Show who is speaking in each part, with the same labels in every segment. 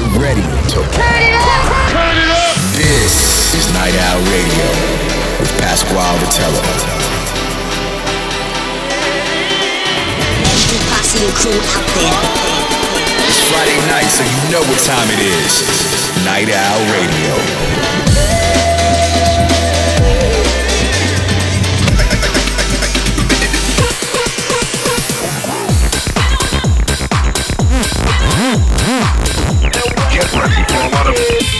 Speaker 1: get ready to turn it up. Turn it up. This is Night Owl Radio with Pasquale Rotella.
Speaker 2: Every posse and crew out there.
Speaker 1: It's Friday night, so you know what time it is. Night Owl Radio.
Speaker 3: Ready for a lot of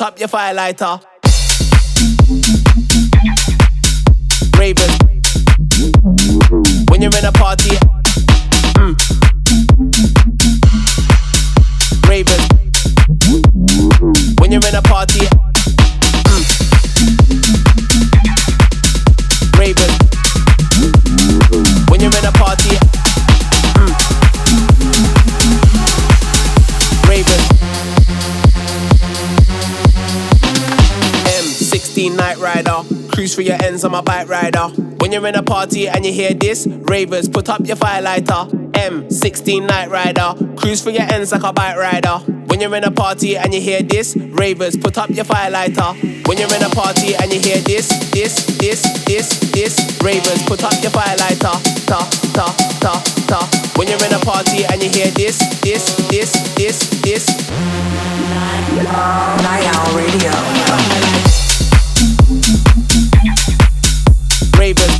Speaker 4: Up your firelighter. On my bike rider. When you're in a party and you hear this, ravers, put up your firelighter. M16 Night Rider. Cruise for your ends like a bike rider. When When you're in a party and you hear this, ravers, put up your firelighter. When you're in a party and you hear this, this, this, this, this, ravers, put up your firelighter. Ta, ta, ta, ta. When you're in a party and you hear this, this, this, this, this.
Speaker 5: Night Owl Radio.
Speaker 4: flavors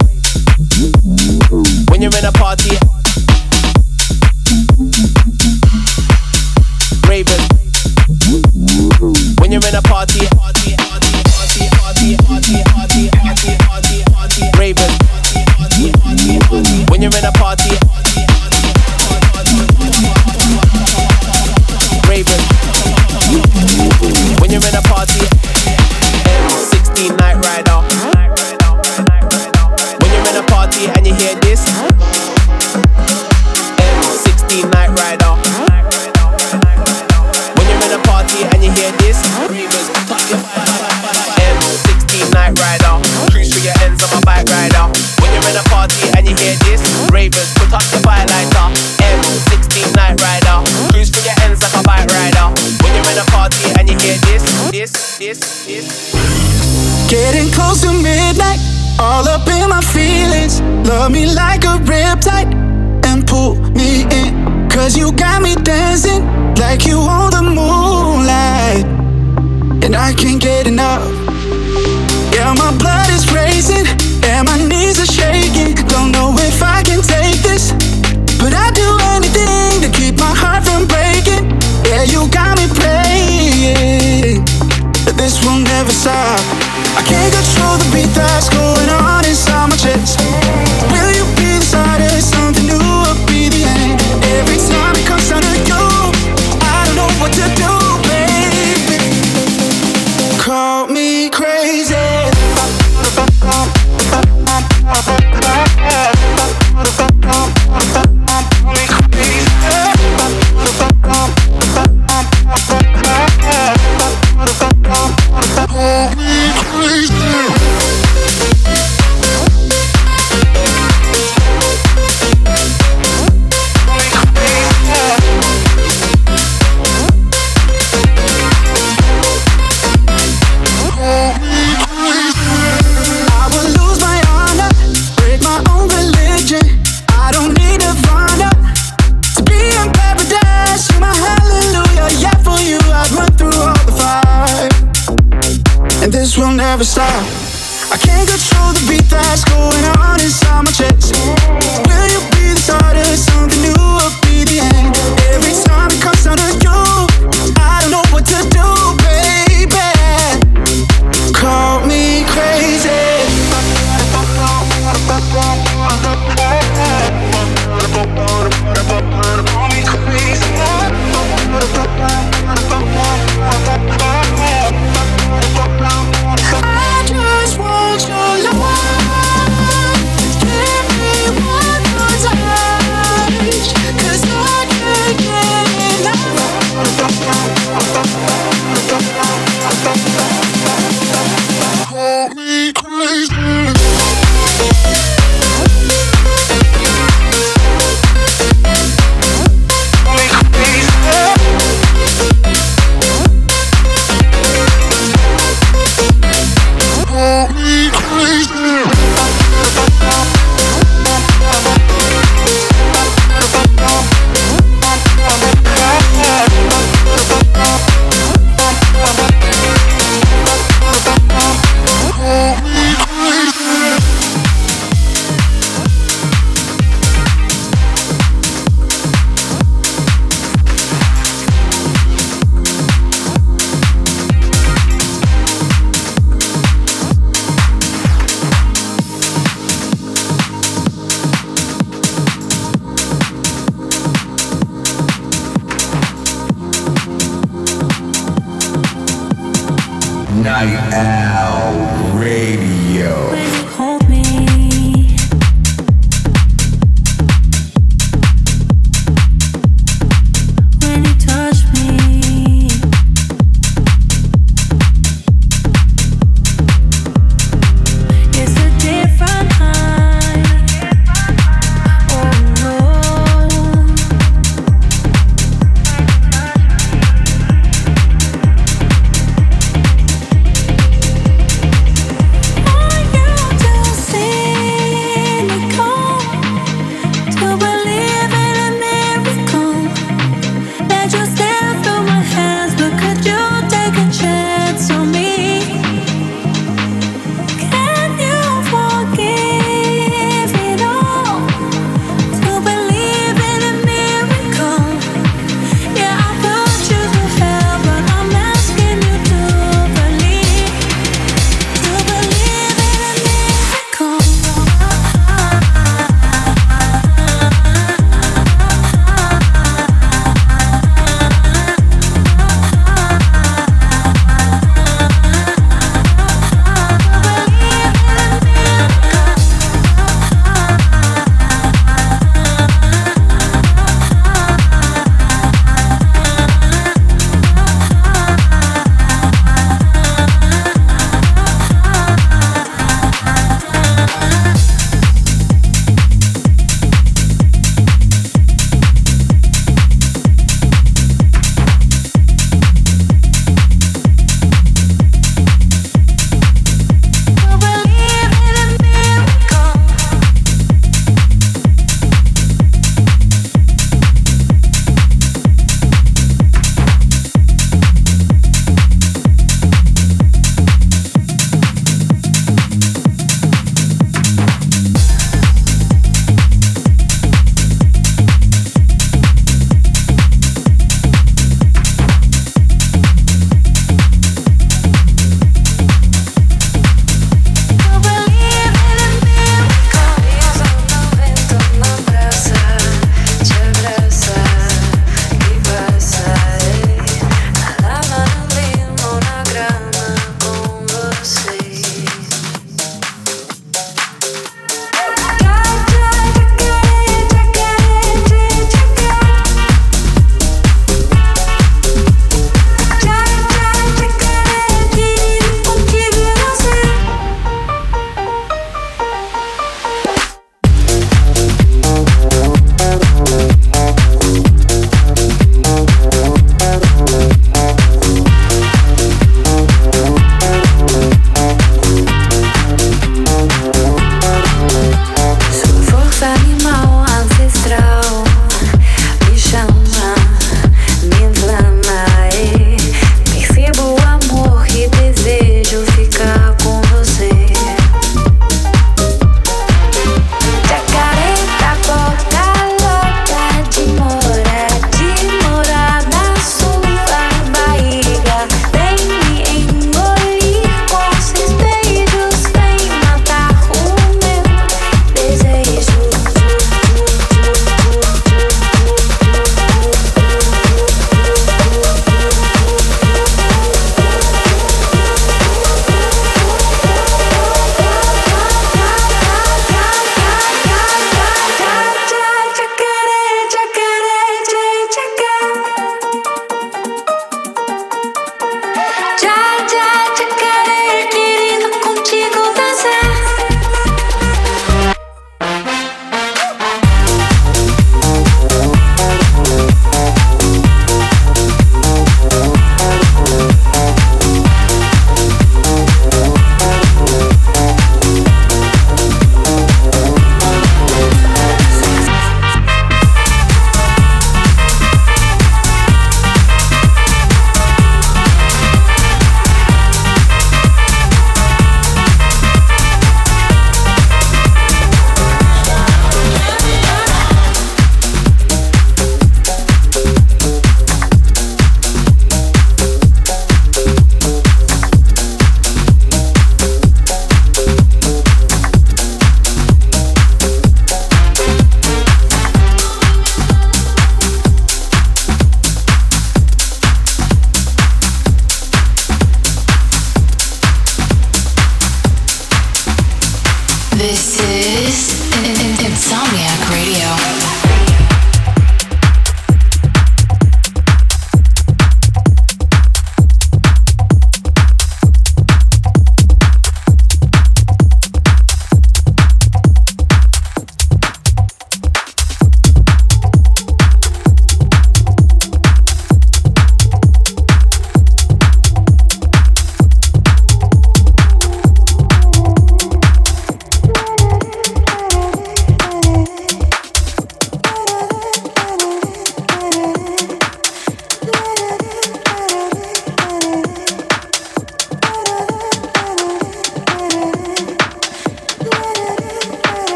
Speaker 6: Getting close to midnight, all up in my feelings. Love me like a riptide and pull me in. Cause you got me dancing like you on the moonlight. And I can't get enough. Yeah, my blood is racing and my knees are shaking. Don't know if I can take this, but I'd do anything to keep my heart from breaking. Yeah, you got me playing. But this will never stop. I can't control the beat that's going on never stop.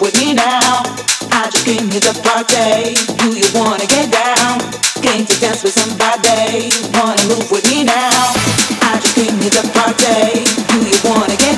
Speaker 7: with me now. I just came here to party. Do you wanna get down? Came to dance with somebody. Wanna move with me now? I just came here to party. Do you wanna get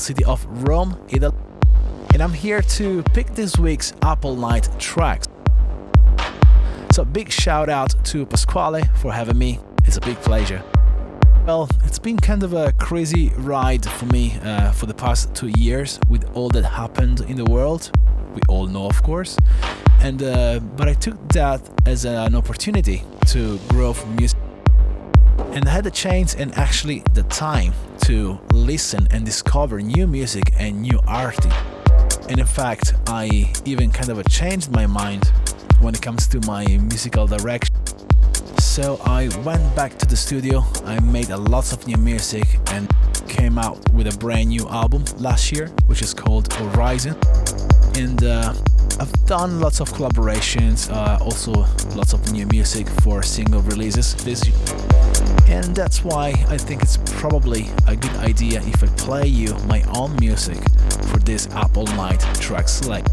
Speaker 8: City of Rome, Italy, and I'm here to pick this week's Up All Night tracks. So, big shout out to Pasquale for having me, it's a big pleasure. Well, it's been kind of a crazy ride for me uh, for the past two years with all that happened in the world. We all know, of course. And uh, but I took that as an opportunity to grow from music and I had the chance and actually the time to listen and discover new music and new artists. And in fact, I even kind of changed my mind when it comes to my musical direction. So I went back to the studio, I made a lots of new music and came out with a brand new album last year, which is called Horizon. And uh, I've done lots of collaborations, uh, also lots of new music for single releases this year
Speaker 9: And that's why I think it's probably a good idea if I play you my own music for this Up All Night track select.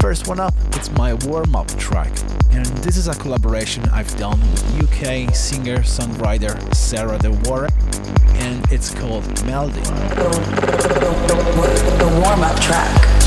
Speaker 9: First one up, it's my warm up track, and this is a collaboration I've done with UK singer songwriter Sarah De Warren, and it's called Melody.
Speaker 5: The, the, the, the warm up track.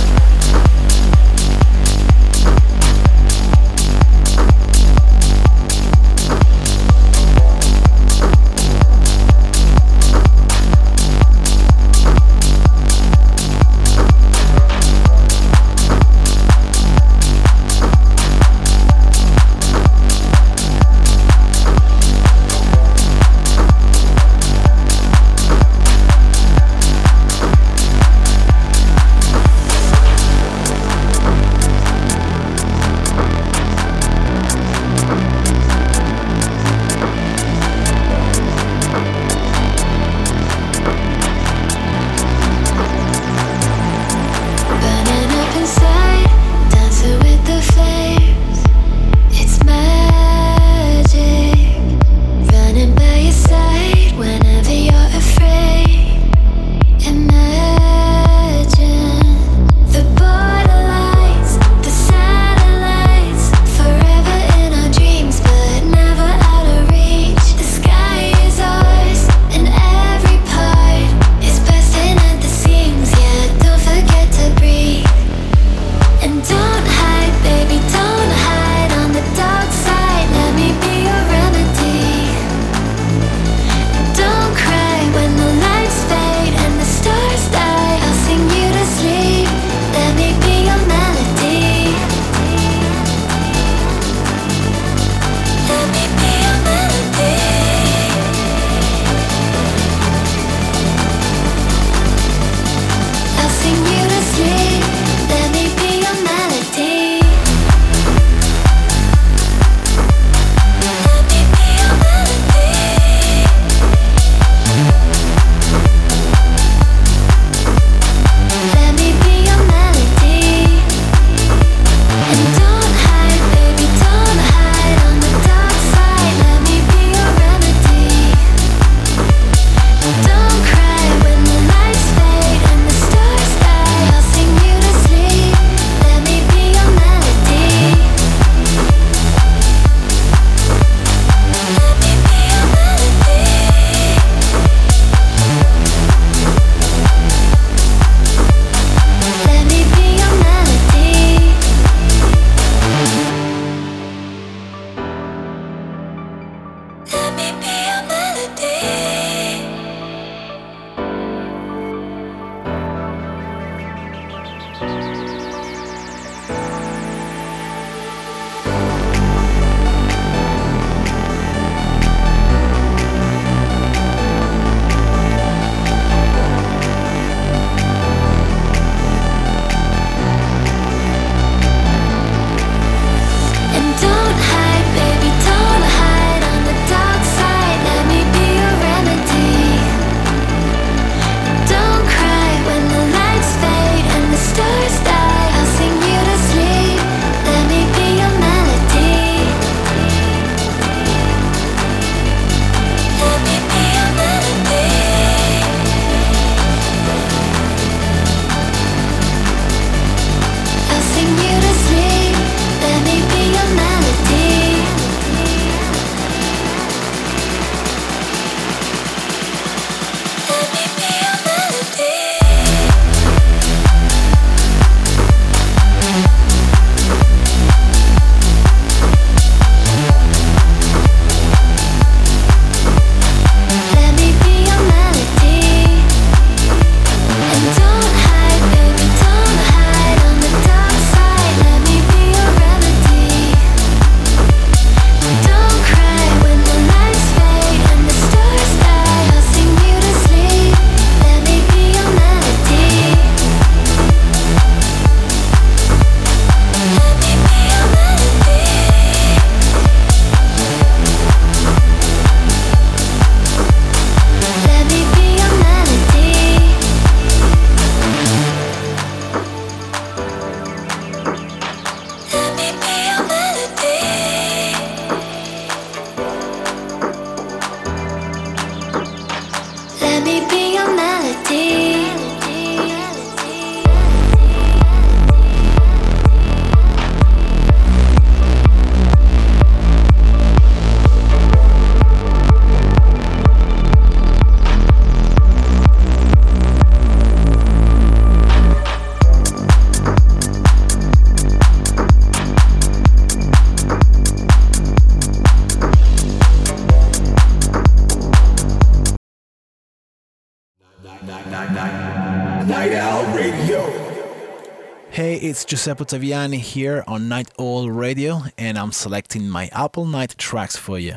Speaker 9: Giuseppe Ottaviani here on Night Owl Radio, and I'm selecting my Up All Night tracks for you.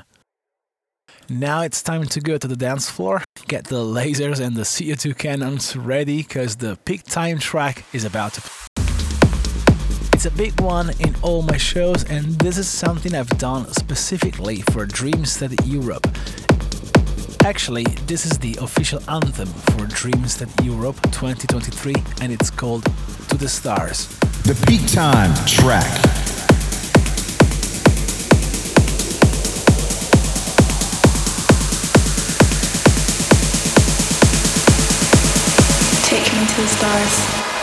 Speaker 9: Now it's time to go to the dance floor, get the lasers and the CO2 cannons ready, because the peak time track is about to. It's a big one in all my shows, and this is something I've done specifically for Dreamstate Europe. Actually, this is the official anthem for Dreamstate Europe 2023, and it's called To the Stars.
Speaker 1: The Peak Time track.
Speaker 10: Take me to the stars.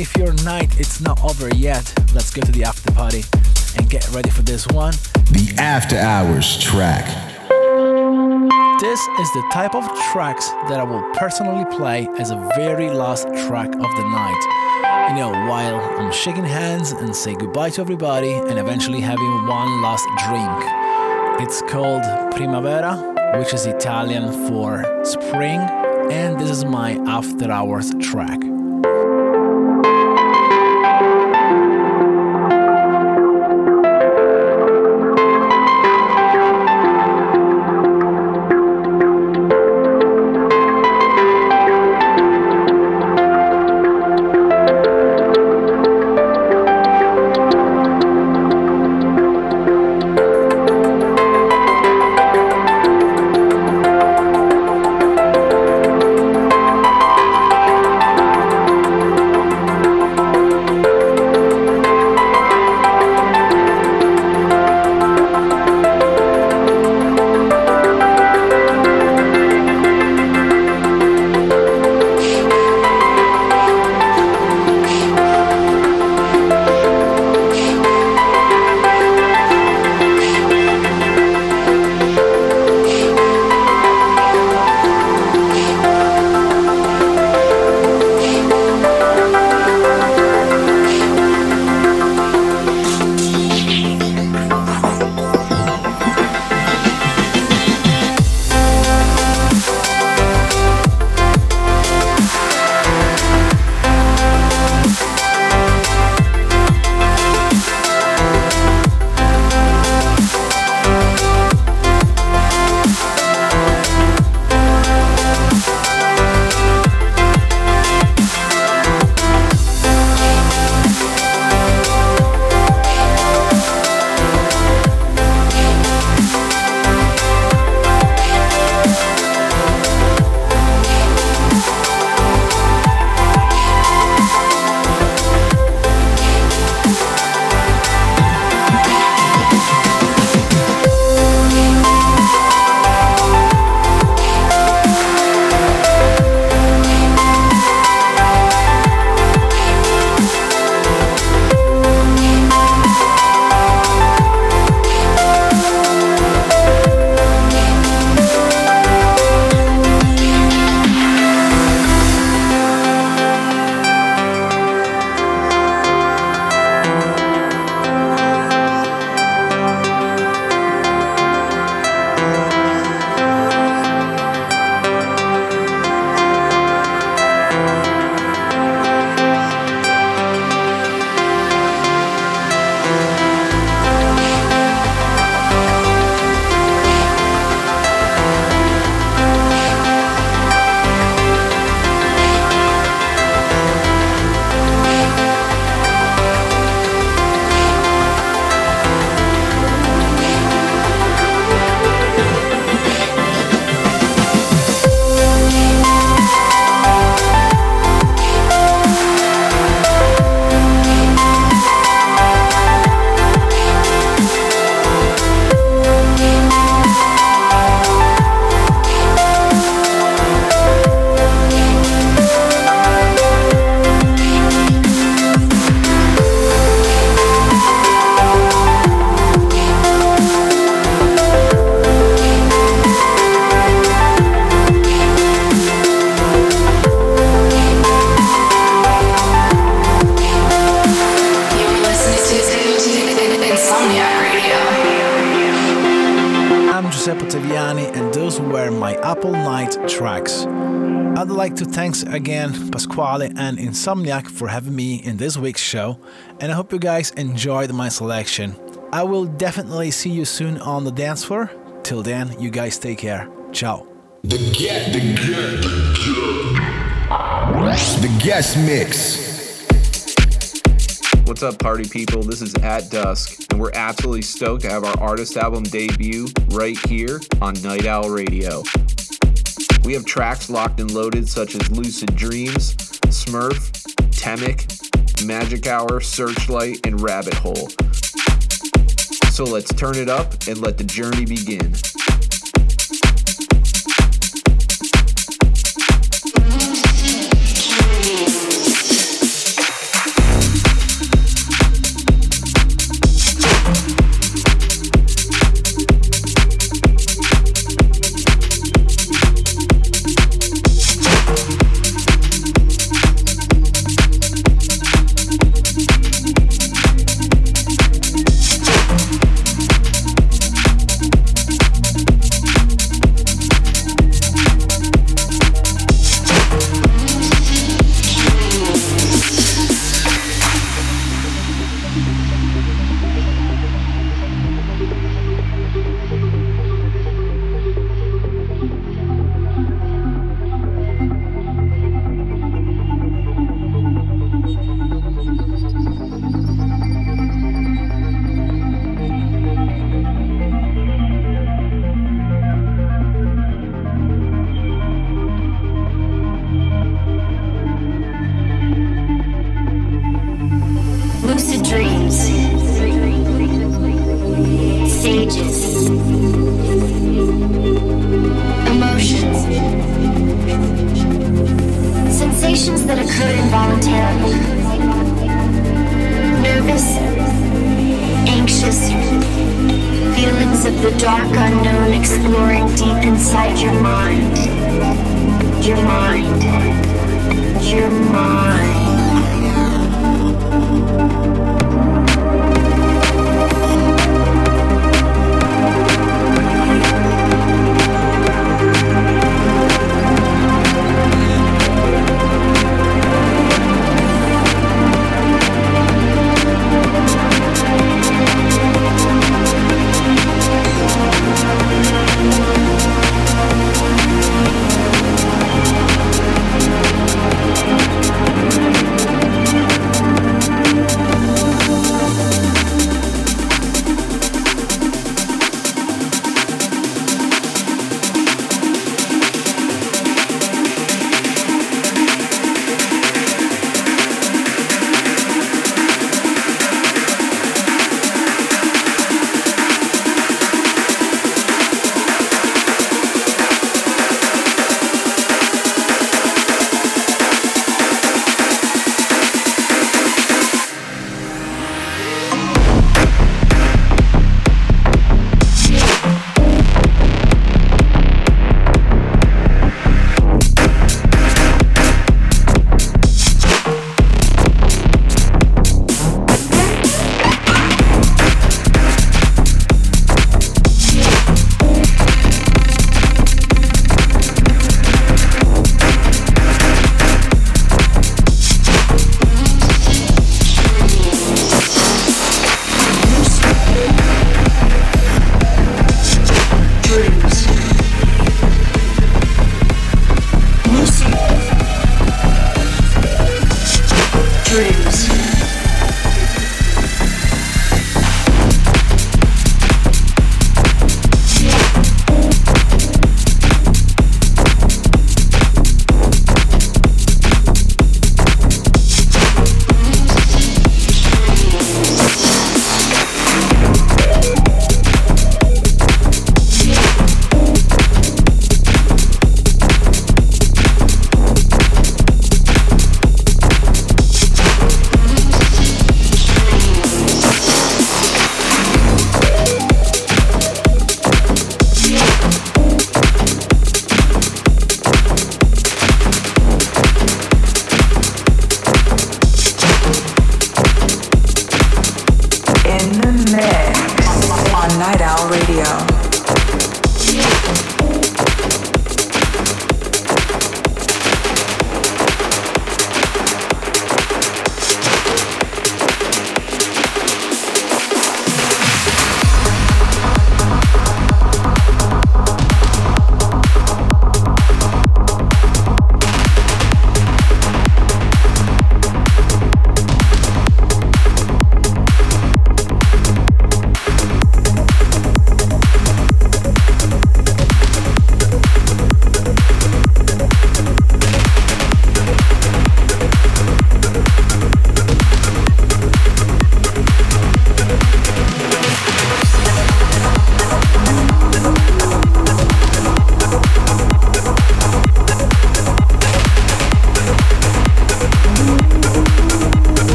Speaker 9: If your night it's not over yet, let's go to the after party and get ready for this one.
Speaker 1: The After Hours track.
Speaker 9: This is the type of tracks that I will personally play as a very last track of the night. You know, while I'm shaking hands and say goodbye to everybody and eventually having one last drink. It's called Primavera, which is Italian for spring, and this is my after hours track. Insomniac, for having me in this week's show, and I hope you guys enjoyed my selection. I will definitely see you soon on the dance floor. Till then, you guys take care. Ciao.
Speaker 1: The get, the get, the get. The guest mix.
Speaker 11: What's up, party people? This is atDusk, and we're absolutely stoked to have our artist album debut right here on Night Owl Radio. We have tracks locked and loaded such as Lucid Dreams, Smurf, Temic, Magic Hour, Searchlight, and Rabbit Hole. So let's turn it up and let the journey begin.